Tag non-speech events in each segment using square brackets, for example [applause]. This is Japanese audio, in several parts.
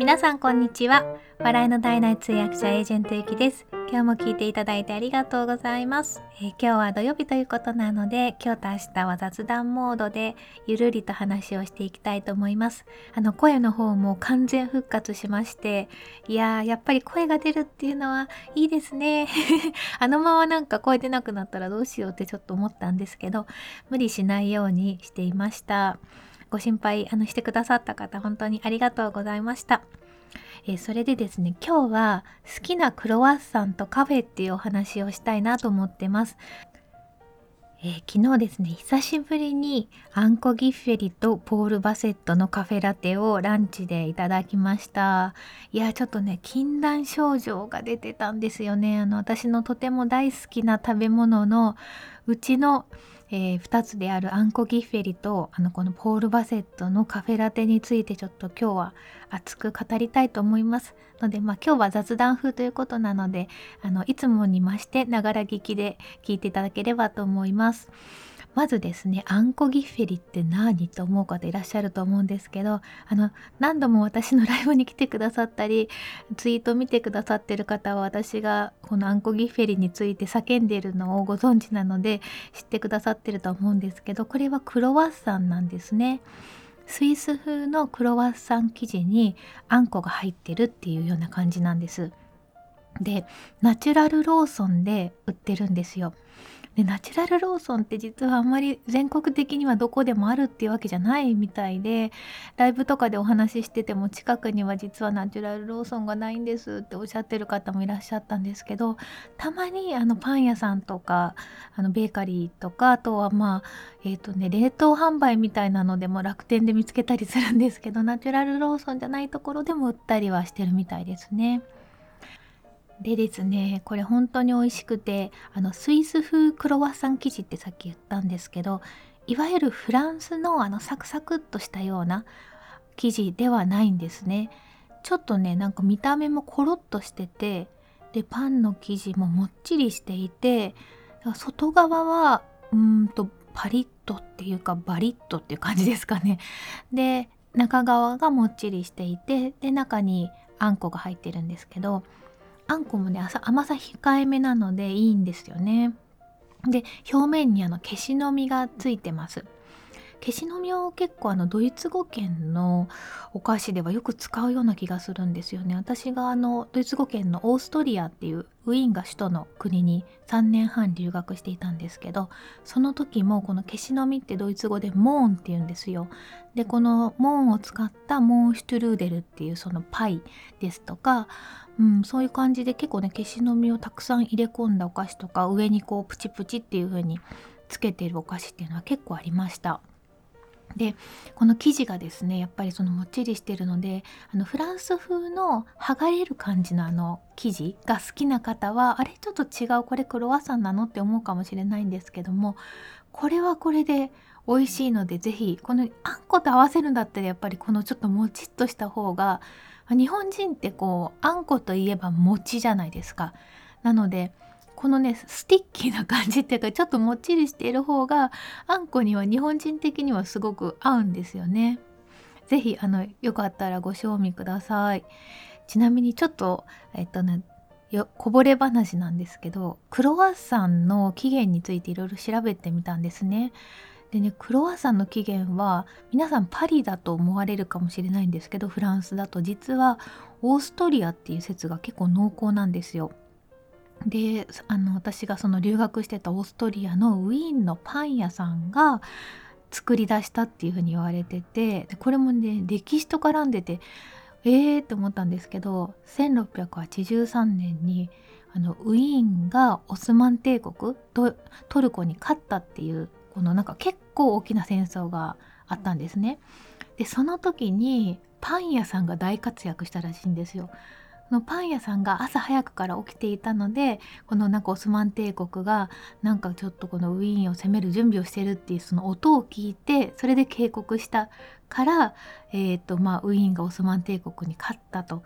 皆さんこんにちは。笑いの体内通訳者エージェントゆきです。今日も聞いていただいてありがとうございます、えー、今日は土曜日ということなので今日と明日は雑談モードでゆるりと話をしていきたいと思います。あの声の方も完全復活しましていやーやっぱり声が出るっていうのはいいですね。[laughs] あのままなんか声出なくなったらどうしようってちょっと思ったんですけど無理しないようにしていました。ご心配あのしてくださった方本当にありがとうございました。えー、それでですね今日は好きなクロワッサンとカフェっていうお話をしたいなと思ってます。えー、昨日ですね久しぶりにあんこギッフェリとポール・バセットのカフェラテをランチでいただきましたいやちょっとね禁断症状が出てたんですよねあの私のとても大好きな食べ物のうちのえー、2つであるあんこギッフェリとあのこのポール・バセットのカフェラテについてちょっと今日は熱く語りたいと思いますので、まあ、今日は雑談風ということなのであのいつもに増してながら聞きで聞いていただければと思います。まずですねあんこギッフェリって何と思う方いらっしゃると思うんですけどあの何度も私のライブに来てくださったりツイート見てくださってる方は私がこのあんこギッフェリについて叫んでいるのをご存知なので知ってくださってると思うんですけどこれはクロワッサンなんですね。スイス風のクロワッサン生地にあんこが入ってるっていうような感じなんです。でナチュラルローソンで売ってるんですよ。でナチュラルローソンって実はあんまり全国的にはどこでもあるっていうわけじゃないみたいでライブとかでお話ししてても近くには実はナチュラルローソンがないんですっておっしゃってる方もいらっしゃったんですけどたまにあのパン屋さんとかあのベーカリーとかあとはまあえっ、ー、とね冷凍販売みたいなのでも楽天で見つけたりするんですけどナチュラルローソンじゃないところでも売ったりはしてるみたいですね。でですねこれ本当に美味しくてあのスイス風クロワッサン生地ってさっき言ったんですけどいわゆるフランスのあのサクサクっとしたような生地ではないんですね。ちょっとねなんか見た目もコロッとしててでパンの生地ももっちりしていて外側はうんとパリッとっていうかバリッとっていう感じですかね。で中側がもっちりしていてで中にあんこが入ってるんですけどあんこもね甘さ控えめなのでいいんですよね。で表面にあの消しの実がついてます。消しの実を結構あのドイツ語圏のお菓子ではよく使うような気がするんですよね私があのドイツ語圏のオーストリアっていうウィーンが首都の国に3年半留学していたんですけどその時もこの消しの実ってドイツ語でモーンって言うんですよでこのモーンを使ったモーンシュトゥルーデルっていうそのパイですとかうん、そういう感じで結構ね消しの実をたくさん入れ込んだお菓子とか上にこうプチプチっていう風につけてるお菓子っていうのは結構ありました。でこの生地がですねやっぱりそのもっちりしてるのであのフランス風の剥がれる感じのあの生地が好きな方はあれちょっと違うこれクロワッサンなのって思うかもしれないんですけどもこれはこれで美味しいので是非このあんこと合わせるんだったらやっぱりこのちょっともちっとした方が日本人ってこうあんこといえば餅じゃないですか。なのでこのね sticky な感じっていうかちょっともっちりしている方があんこには日本人的にはすごく合うんですよね。是非あのよかったらご賞味ください。ちなみにちょっとえっとねよこぼれ話なんですけどクロワッサンの起源についていろいろ調べてみたんですね。でねクロワッサンの起源は皆さんパリだと思われるかもしれないんですけどフランスだと実はオーストリアっていう説が結構濃厚なんですよ。であの私がその留学してたオーストリアのウィーンのパン屋さんが作り出したっていうふうに言われててこれもね歴史と絡んでてえーって思ったんですけど1683年にあのウィーンがオスマン帝国とトルコに勝ったっていうこのなんか結構大きな戦争があったんですね。でその時にパン屋さんが大活躍したらしいんですよ。のパン屋さんが朝早くから起きていたのでこのなんかオスマン帝国がなんかちょっとこのウィーンを攻める準備をしてるっていうその音を聞いてそれで警告したから、えーとまあ、ウィーンがオスマン帝国に勝ったと。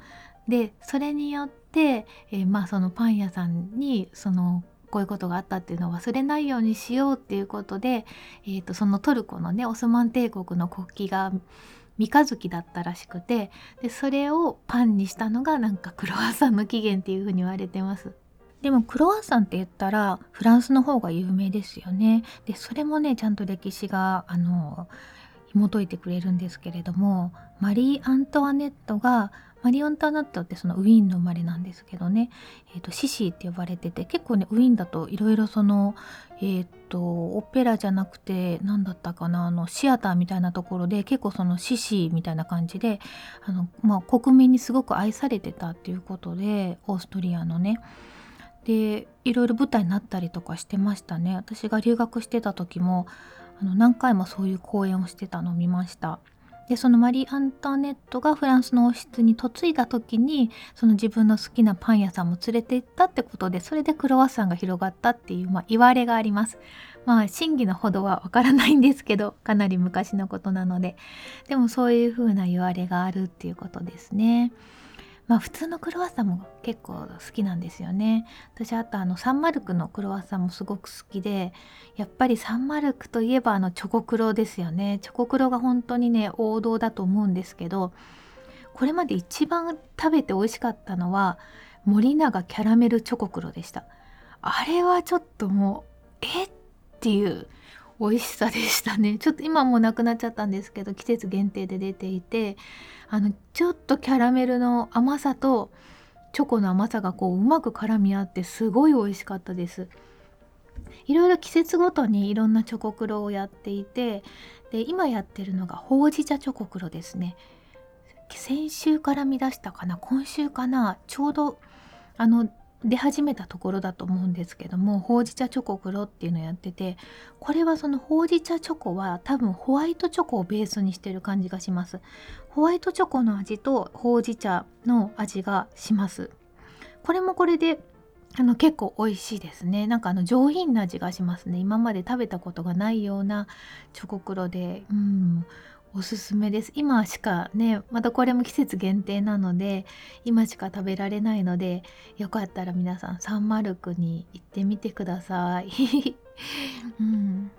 でそれによって、えー、まあそのパン屋さんにそのこういうことがあったっていうのを忘れないようにしようっていうことで、えーと、そのトルコのねオスマン帝国の国旗が三日月だったらしくてでそれをパンにしたのがなんかクロワッサンの起源っていうふうに言われてます。でもクロワッサンって言ったらフランスの方が有名ですよね。でそれもねちゃんと歴史があの紐解いてくれるんですけれどもマリー・アントワネットがマリー・アントワネットってそのウィーンの生まれなんですけどね、えーと、シシーって呼ばれてて結構ねウィーンだといろいろそのえっ、ー、とオペラじゃなくて何だったかなあのシアターみたいなところで結構そのシシーみたいな感じであの、まあ、国民にすごく愛されてたっていうことでオーストリアのね。でいろいろ舞台になったりとかしてましたね。私が留学してた時もあの何回もそういう公演をしてたのを見ました。でそのマリー・アントネットがフランスの王室に嫁いだ時にその自分の好きなパン屋さんも連れて行ったってことでそれでクロワッサンが広がったっていう、まあ、言われがありますまあ真偽のほどはわからないんですけどかなり昔のことなのででもそういうふうな言われがあるっていうことですね。まあ普通のクロワッサンも結構好きなんですよね。私あとあのサンマルクのクロワッサンもすごく好きでやっぱりサンマルクといえばあのチョコクロですよね。チョコクロが本当にね王道だと思うんですけどこれまで一番食べて美味しかったのは森永キャラメルチョコクロでした。あれはちょっともうえっ？ていう美味しさでしたね。ちょっと今もうなくなっちゃったんですけど季節限定で出ていてあのちょっとキャラメルの甘さとチョコの甘さがこううまく絡み合ってすごい美味しかったです。いろいろ季節ごとにいろんなチョコクロをやっていてで今やってるのがほうじ茶チョコクロですね。先週から見出したかな今週かなちょうどあの出始めたところだと思うんですけどもほうじ茶チョコ黒っていうのをやっててこれはそのほうじ茶チョコは多分ホワイトチョコをベースにしてる感じがします。ホワイトチョコの味とほうじ茶の味がします。これもこれであの結構美味しいですね。なんかあの上品な味がしますね。今まで食べたことがないようなチョコ黒で。うん。おすすめです。今しかねまたこれも季節限定なので今しか食べられないのでよかったら皆さんサンマルクに行ってみてください、[laughs] うん、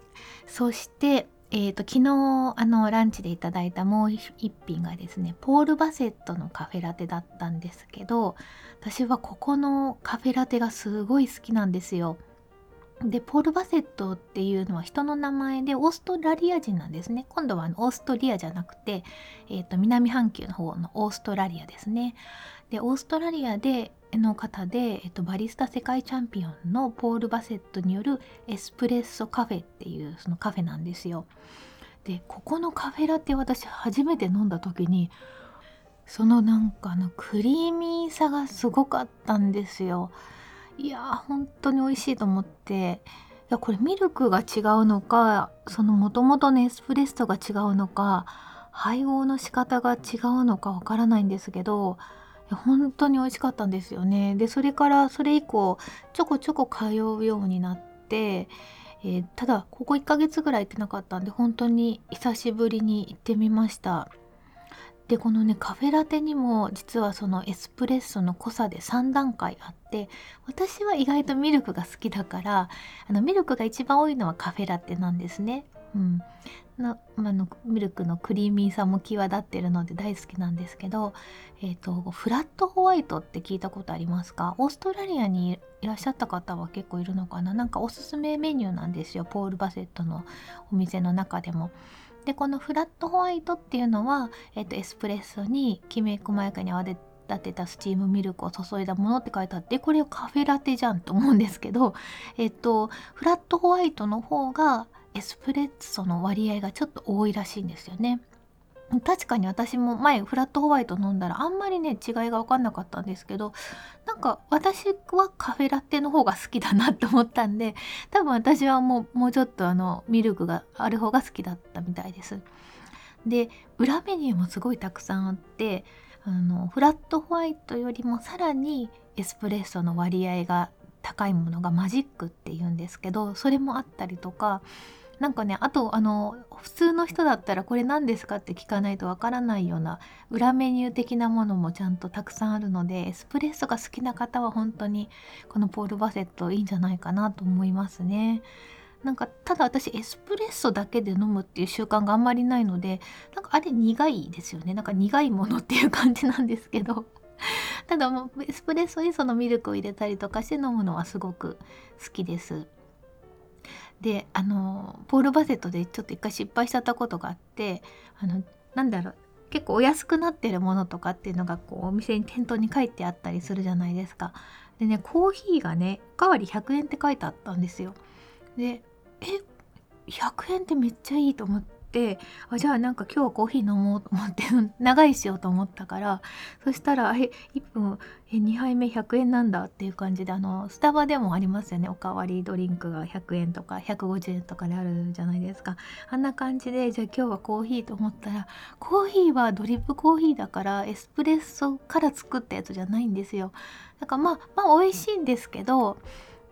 そしてえーと、昨日あのランチでいただいたもう一品がですねポール・バセットのカフェラテだったんですけど私はここのカフェラテがすごい好きなんですよ。でポール・バセットっていうのは人の名前でオーストラリア人なんですね。今度はオーストリアじゃなくて、えーと、南半球の方のオーストラリアですね。でオーストラリアでの方で、えーと、バリスタ世界チャンピオンのポール・バセットによるエスプレッソカフェっていうそのカフェなんですよ。でここのカフェラテ私初めて飲んだ時にそのなんかのクリーミーさがすごかったんですよ。いやー本当に美味しいと思って。いやこれミルクが違うのかそのもともとのエスプレッソが違うのか配合の仕方が違うのかわからないんですけど本当に美味しかったんですよね。でそれからそれ以降ちょこちょこ通うようになって、えー、ただここ1ヶ月ぐらい行ってなかったんで本当に久しぶりに行ってみました。でこのねカフェラテにも実はそのエスプレッソの濃さで3段階あって私は意外とミルクが好きだからあのミルクが一番多いのはカフェラテなんですね。うん、のまあのミルクのクリーミーさも際立ってるので大好きなんですけど、えーと、フラットホワイトって聞いたことありますか？オーストラリアにいらっしゃった方は結構いるのかな？なんかおすすめメニューなんですよポール・バセットのお店の中でも。でこのフラットホワイトっていうのは、えっと、エスプレッソにきめ細やかに泡立てたスチームミルクを注いだものって書いてあってこれカフェラテじゃんと思うんですけど、えっと、フラットホワイトの方がエスプレッソの割合がちょっと多いらしいんですよね。確かに私も前フラットホワイト飲んだらあんまりね違いが分かんなかったんですけどなんか私はカフェラテの方が好きだなって思ったんで多分私はもうもうちょっとあのミルクがある方が好きだったみたいです。で裏メニューもすごいたくさんあってあのフラットホワイトよりもさらにエスプレッソの割合が高いものがマジックっていうんですけどそれもあったりとかなんかねあとあの普通の人だったらこれ何ですかって聞かないとわからないような裏メニュー的なものもちゃんとたくさんあるのでエスプレッソが好きな方は本当にこのポール・バセットいいんじゃないかなと思いますね。なんかただ私エスプレッソだけで飲むっていう習慣があんまりないのでなんかあれ苦いですよねなんか苦いものっていう感じなんですけど [laughs] ただもうエスプレッソにそのミルクを入れたりとかして飲むのはすごく好きです。であのポール・バセットでちょっと一回失敗しちゃったことがあってあのなんだろう結構お安くなってるものとかっていうのがこうお店に店頭に書いてあったりするじゃないですか。でねコーヒーがねおかわり100円って書いてあったんですよ。でえ100円ってめっちゃいいと思っててあじゃあなんか今日コーヒー飲もうと思って [laughs] 長いしようと思ったからそしたらえ1分え2杯目100円なんだっていう感じであのスタバでもありますよね。おかわりドリンクが100円とか150円とかであるじゃないですか。あんな感じでじゃあ今日はコーヒーと思ったらコーヒーはドリップコーヒーだからエスプレッソから作ったやつじゃないんですよ。だからまあまあ美味しいんですけど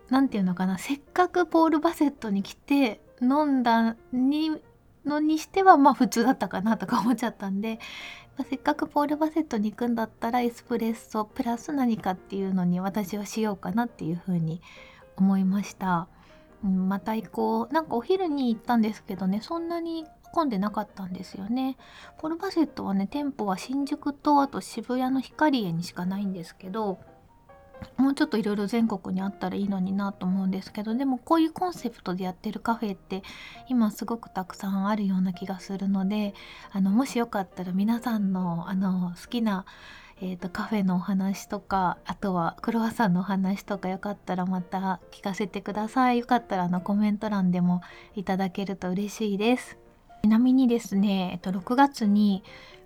何て言うのかなせっかくポール・バセットに来て飲んだにのにしてはまあ普通だったかなとか思っちゃったんで、まあ、せっかくポール・バセットに行くんだったらエスプレッソプラス何かっていうのに私はしようかなっていうふうに思いました。うん、また行こう。なんかお昼に行ったんですけどね、そんなに混んでなかったんですよね。ポール・バセットはね、店舗は新宿とあと渋谷のヒカリエにしかないんですけど、もうちょっといろいろ全国にあったらいいのになと思うんですけどでもこういうコンセプトでやってるカフェって今すごくたくさんあるような気がするのであのもしよかったら皆さんのあの好きな、えーと、カフェのお話とかあとはクロワッサンのお話とかよかったらまた聞かせてください。よかったらあのコメント欄でもいただけると嬉しいです。ちなみにですね、えっと、6月に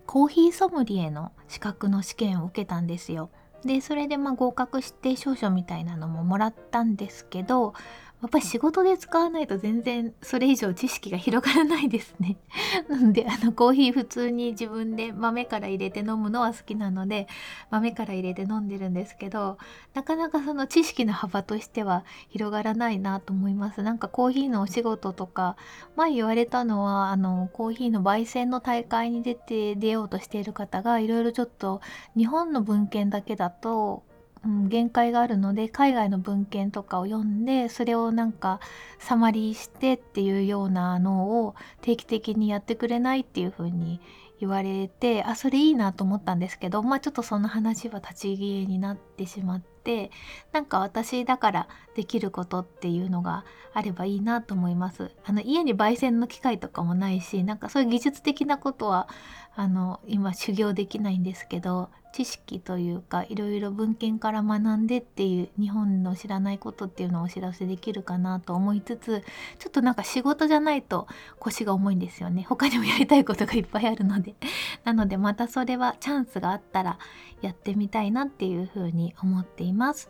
コーヒーソムリエの資格の試験を受けたんですよ。でそれでまあ合格して証書みたいなのももらったんですけどやっぱり仕事で使わないと全然それ以上知識が広がらないですね。[laughs] なのであのコーヒー普通に自分で豆から入れて飲むのは好きなので豆から入れて飲んでるんですけどなかなかその知識の幅としては広がらないなと思います。なんかコーヒーのお仕事とか前言われたのはあのコーヒーの焙煎の大会に出て出ようとしている方がいろいろちょっと日本の文献だけだとうん、限界があるので海外の文献とかを読んでそれをなんかサマリーしてっていうようなのを定期的にやってくれないっていう風に言われてあそれいいなと思ったんですけどまあちょっとその話は立ち消えになってしまってなんか私だからできることっていうのがあればいいなと思います。あの家に焙煎の機械とかもないしなんかそういう技術的なことはあの今修行できないんですけど知識というかいろいろ文献から学んでっていう日本の知らないことっていうのをお知らせできるかなと思いつつちょっとなんか仕事じゃないと腰が重いんですよね他にもやりたいことがいっぱいあるので [laughs] なのでまたそれはチャンスがあったらやってみたいなっていうふうに思っています。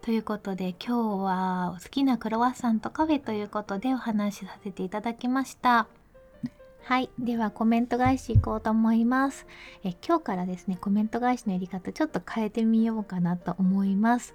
ということで今日は好きなクロワッサンとカフェということでお話しさせていただきました。はい。ではコメント返しいこうと思います。え今日からですね、コメント返しのやり方ちょっと変えてみようかなと思います。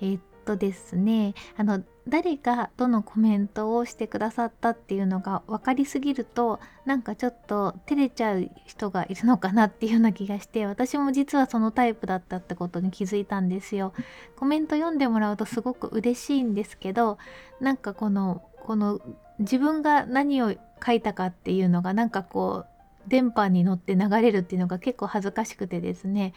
えー、っとですね、あの、誰がどのコメントをしてくださったっていうのが分かりすぎるとなんかちょっと照れちゃう人がいるのかなっていうような気がして私も実はそのタイプだったってことに気づいたんですよ。コメント読んでもらうとすごく嬉しいんですけどなんかこのこの自分が何を書いたかっていうのがなんかこう電波に乗って流れるっていうのが結構恥ずかしくてですね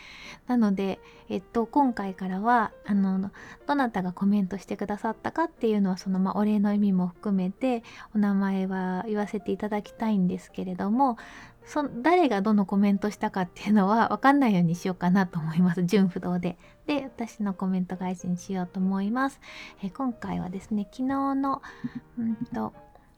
なので、えっと、今回からはあのどなたがコメントしてくださったかっていうのはその、まあ、お礼の意味も含めてお名前は言わせていただきたいんですけれどもそ誰がどのコメントしたかっていうのは [laughs] 分かんないようにしようかなと思います純不動で。で私のコメント返しにしようと思います。え今回はですね昨日のうんと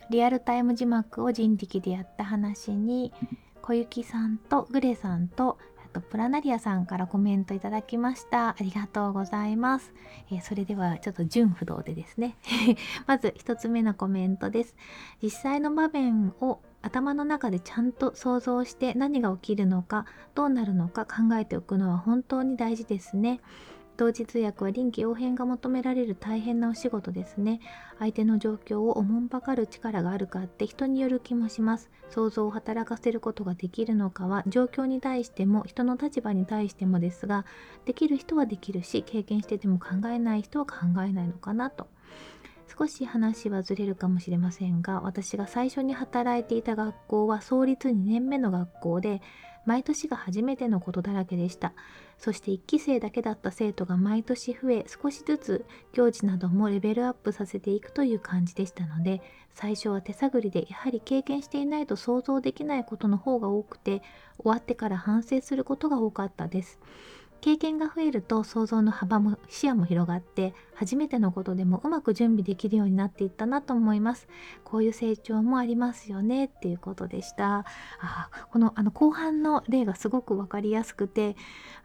リアルタイム字幕を人力でやった話に小雪さんとグレさんとあとプラナリアさんからコメントいただきました。ありがとうございます、えー、それではちょっと純不動でですね。[laughs] まず1つ目のコメントです。実際の場面を頭の中でちゃんと想像して何が起きるのかどうなるのか考えておくのは本当に大事ですね同時通訳は臨機応変が求められる大変なお仕事ですね。相手の状況をおもんぱかる力があるかって人による気もします。想像を働かせることができるのかは状況に対しても人の立場に対してもですが、できる人はできるし、経験してても考えない人は考えないのかなと。少し話はずれるかもしれませんが私が最初に働いていた学校は創立2年目の学校で毎年が初めてのことだらけでしたそして1期生だけだった生徒が毎年増え少しずつ行事などもレベルアップさせていくという感じでしたので最初は手探りでやはり経験していないと想像できないことの方が多くて終わってから反省することが多かったです。経験が増えると想像の幅も視野も広がって初めてのことでもうまく準備できるようになっていったなと思います。こういう成長もありますよねっていうことでした。あこのあの後半の例がすごく分かりやすくて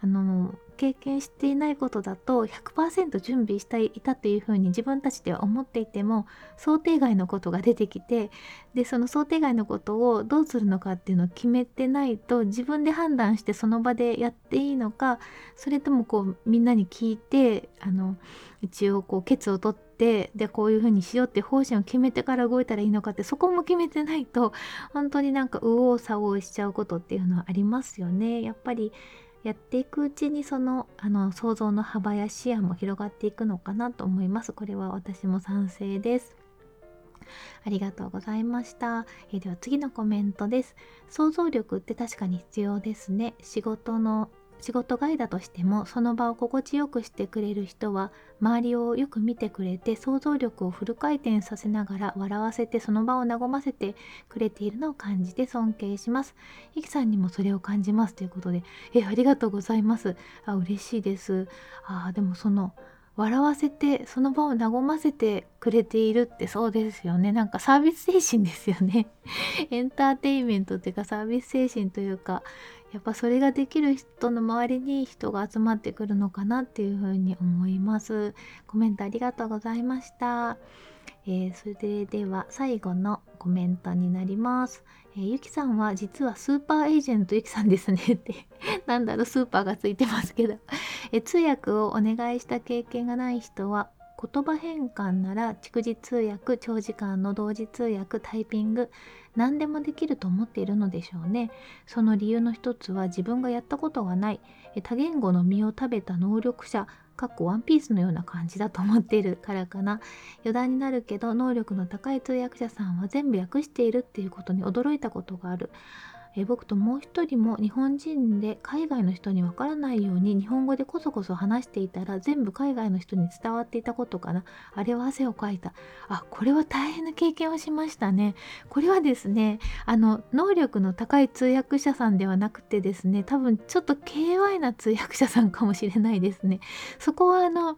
あの経験していないことだと100%準備していたというふうに自分たちでは思っていても想定外のことが出てきてでその想定外のことをどうするのかっていうのを決めてないと自分で判断してその場でやっていいのかそれともこうみんなに聞いてあの一応こうケツを取ってでこういうふうにしようって方針を決めてから動いたらいいのかってそこも決めてないと本当になんか右往左往しちゃうことっていうのはありますよね。やっぱりやっていくうちにそのあの想像の幅や視野も広がっていくのかなと思います。これは私も賛成です。ありがとうございました。え、では次のコメントです。想像力って確かに必要ですね。仕事の仕事外だとしてもその場を心地よくしてくれる人は周りをよく見てくれて想像力をフル回転させながら笑わせてその場を和ませてくれているのを感じて尊敬します。ゆきさんにもそれを感じますということでえありがとうございます。あ嬉しいです。あでもその笑わせてその場を和ませてくれているってそうですよねなんかサービス精神ですよね [laughs] エンターテインメントっていうかサービス精神というかやっぱそれができる人の周りに人が集まってくるのかなっていうふうに思います。コメントありがとうございました、えー、それでは最後のコメントになります、えー、ゆきさんは実はスーパーエージェントゆきさんですねって。[laughs] なんだろうスーパーがついてますけど、え通訳をお願いした経験がない人は言葉変換なら逐次通訳長時間の同時通訳タイピング何でもできると思っているのでしょうね。その理由の一つは自分がやったことがない多言語の実を食べた能力者かっこワンピースのような感じだと思っている [laughs] からかな。余談になるけど能力の高い通訳者さんは全部訳しているっていうことに驚いたことがある。え僕ともう一人も日本人で海外の人にわからないように日本語でこそこそ話していたら全部海外の人に伝わっていたことかな。あれは汗をかいた。あこれは大変な経験をしましたね。これはですねあの能力の高い通訳者さんではなくてですね多分ちょっと KY な通訳者さんかもしれないですね。そこはあの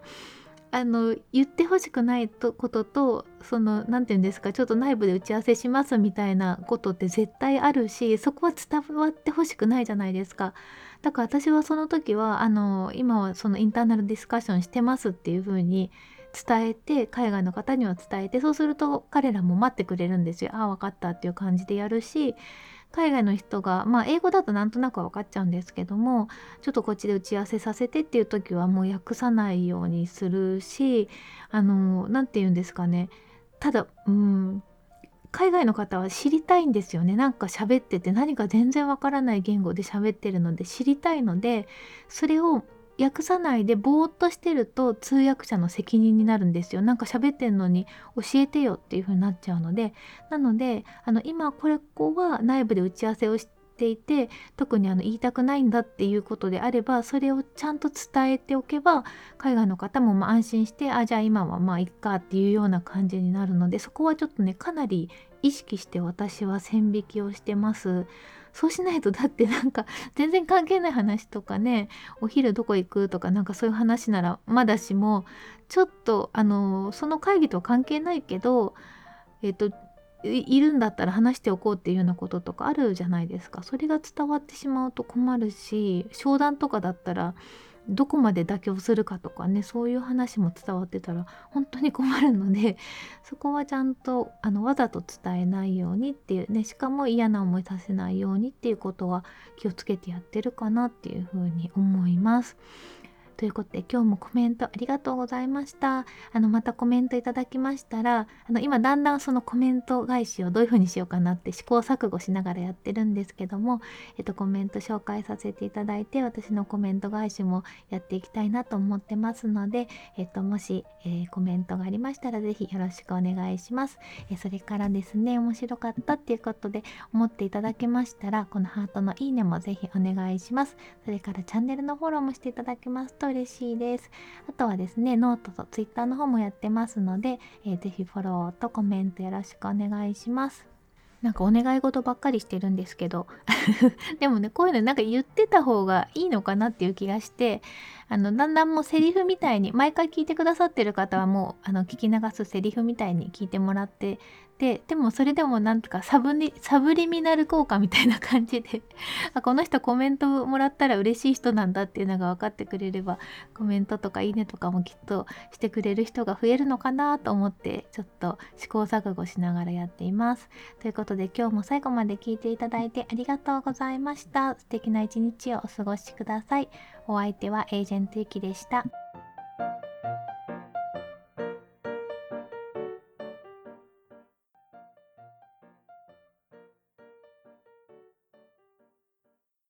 あの言ってほしくないとこととその何て言うんですかちょっと内部で打ち合わせしますみたいなことって絶対あるしそこは伝わってほしくないじゃないですか。だから私はその時はあの今はそのインターナルディスカッションしてますっていう風に伝えて海外の方には伝えてそうすると彼らも待ってくれるんですよ。ああ分かったっていう感じでやるし海外の人がまあ英語だとなんとなく分かっちゃうんですけどもちょっとこっちで打ち合わせさせてっていう時はもう訳さないようにするしあの何て言うんですかね。ただうん海外の方は知りたいんですよね。なんか喋ってて何か全然わからない言語で喋ってるので知りたいのでそれを訳さないでぼーっとしてると通訳者の責任になるんですよなんか喋ってんのに教えてよっていう風になっちゃうのでなのであの今これこは内部で打ち合わせをしていて特にあの言いたくないんだっていうことであればそれをちゃんと伝えておけば海外の方もま安心してあじゃあ今はまあいっかっていうような感じになるのでそこはちょっとねかなり意識して私は線引きをしてます。そうしないとだってなんか [laughs] 全然関係ない話とかねお昼どこ行くとかなんかそういう話ならまだしもちょっとあのその会議とは関係ないけどえっ、といるんだったら話しておこうっていうようなこととかあるじゃないですか。それが伝わってしまうと困るし商談とかだったらどこまで妥協するかとかねそういう話も伝わってたら本当に困るので [laughs] そこはちゃんとあのわざと伝えないようにっていうねしかも嫌な思いさせないようにっていうことは気をつけてやってるかなっていうふうに思います。ということで今日もコメントありがとうございました。あのまたコメントいただきましたらあの今だんだんそのコメント返しをどういう風にしようかなって試行錯誤しながらやってるんですけども、えっと、コメント紹介させていただいて私のコメント返しもやっていきたいなと思ってますので、えっと、もし、えー、コメントがありましたら是非よろしくお願いします、えー、それからですね面白かったっていうことで思っていただけましたらこのハートのいいねも是非お願いします。それからチャンネルのフォローもしていただけますと嬉しいです。あとはですねノートとツイッターの方もやってますので、えー、ぜひフォローとコメントよろしくお願いします。なんかお願い事ばっかりしてるんですけど。[laughs] でもねこういうのなんか言ってた方がいいのかなっていう気がして。あのだんだんもうセリフみたいに毎回聞いてくださってる方はもうあの聞き流すセリフみたいに聞いてもらってででもそれでもなんとかサブリサブリミナル効果みたいな感じで [laughs] あこの人コメントもらったら嬉しい人なんだっていうのが分かってくれればコメントとかいいねとかもきっとしてくれる人が増えるのかなと思ってちょっと試行錯誤しながらやっています。ということで今日も最後まで聞いていただいてありがとうございました。素敵な一日をお過ごしください。お相手はエージェントゆきでした。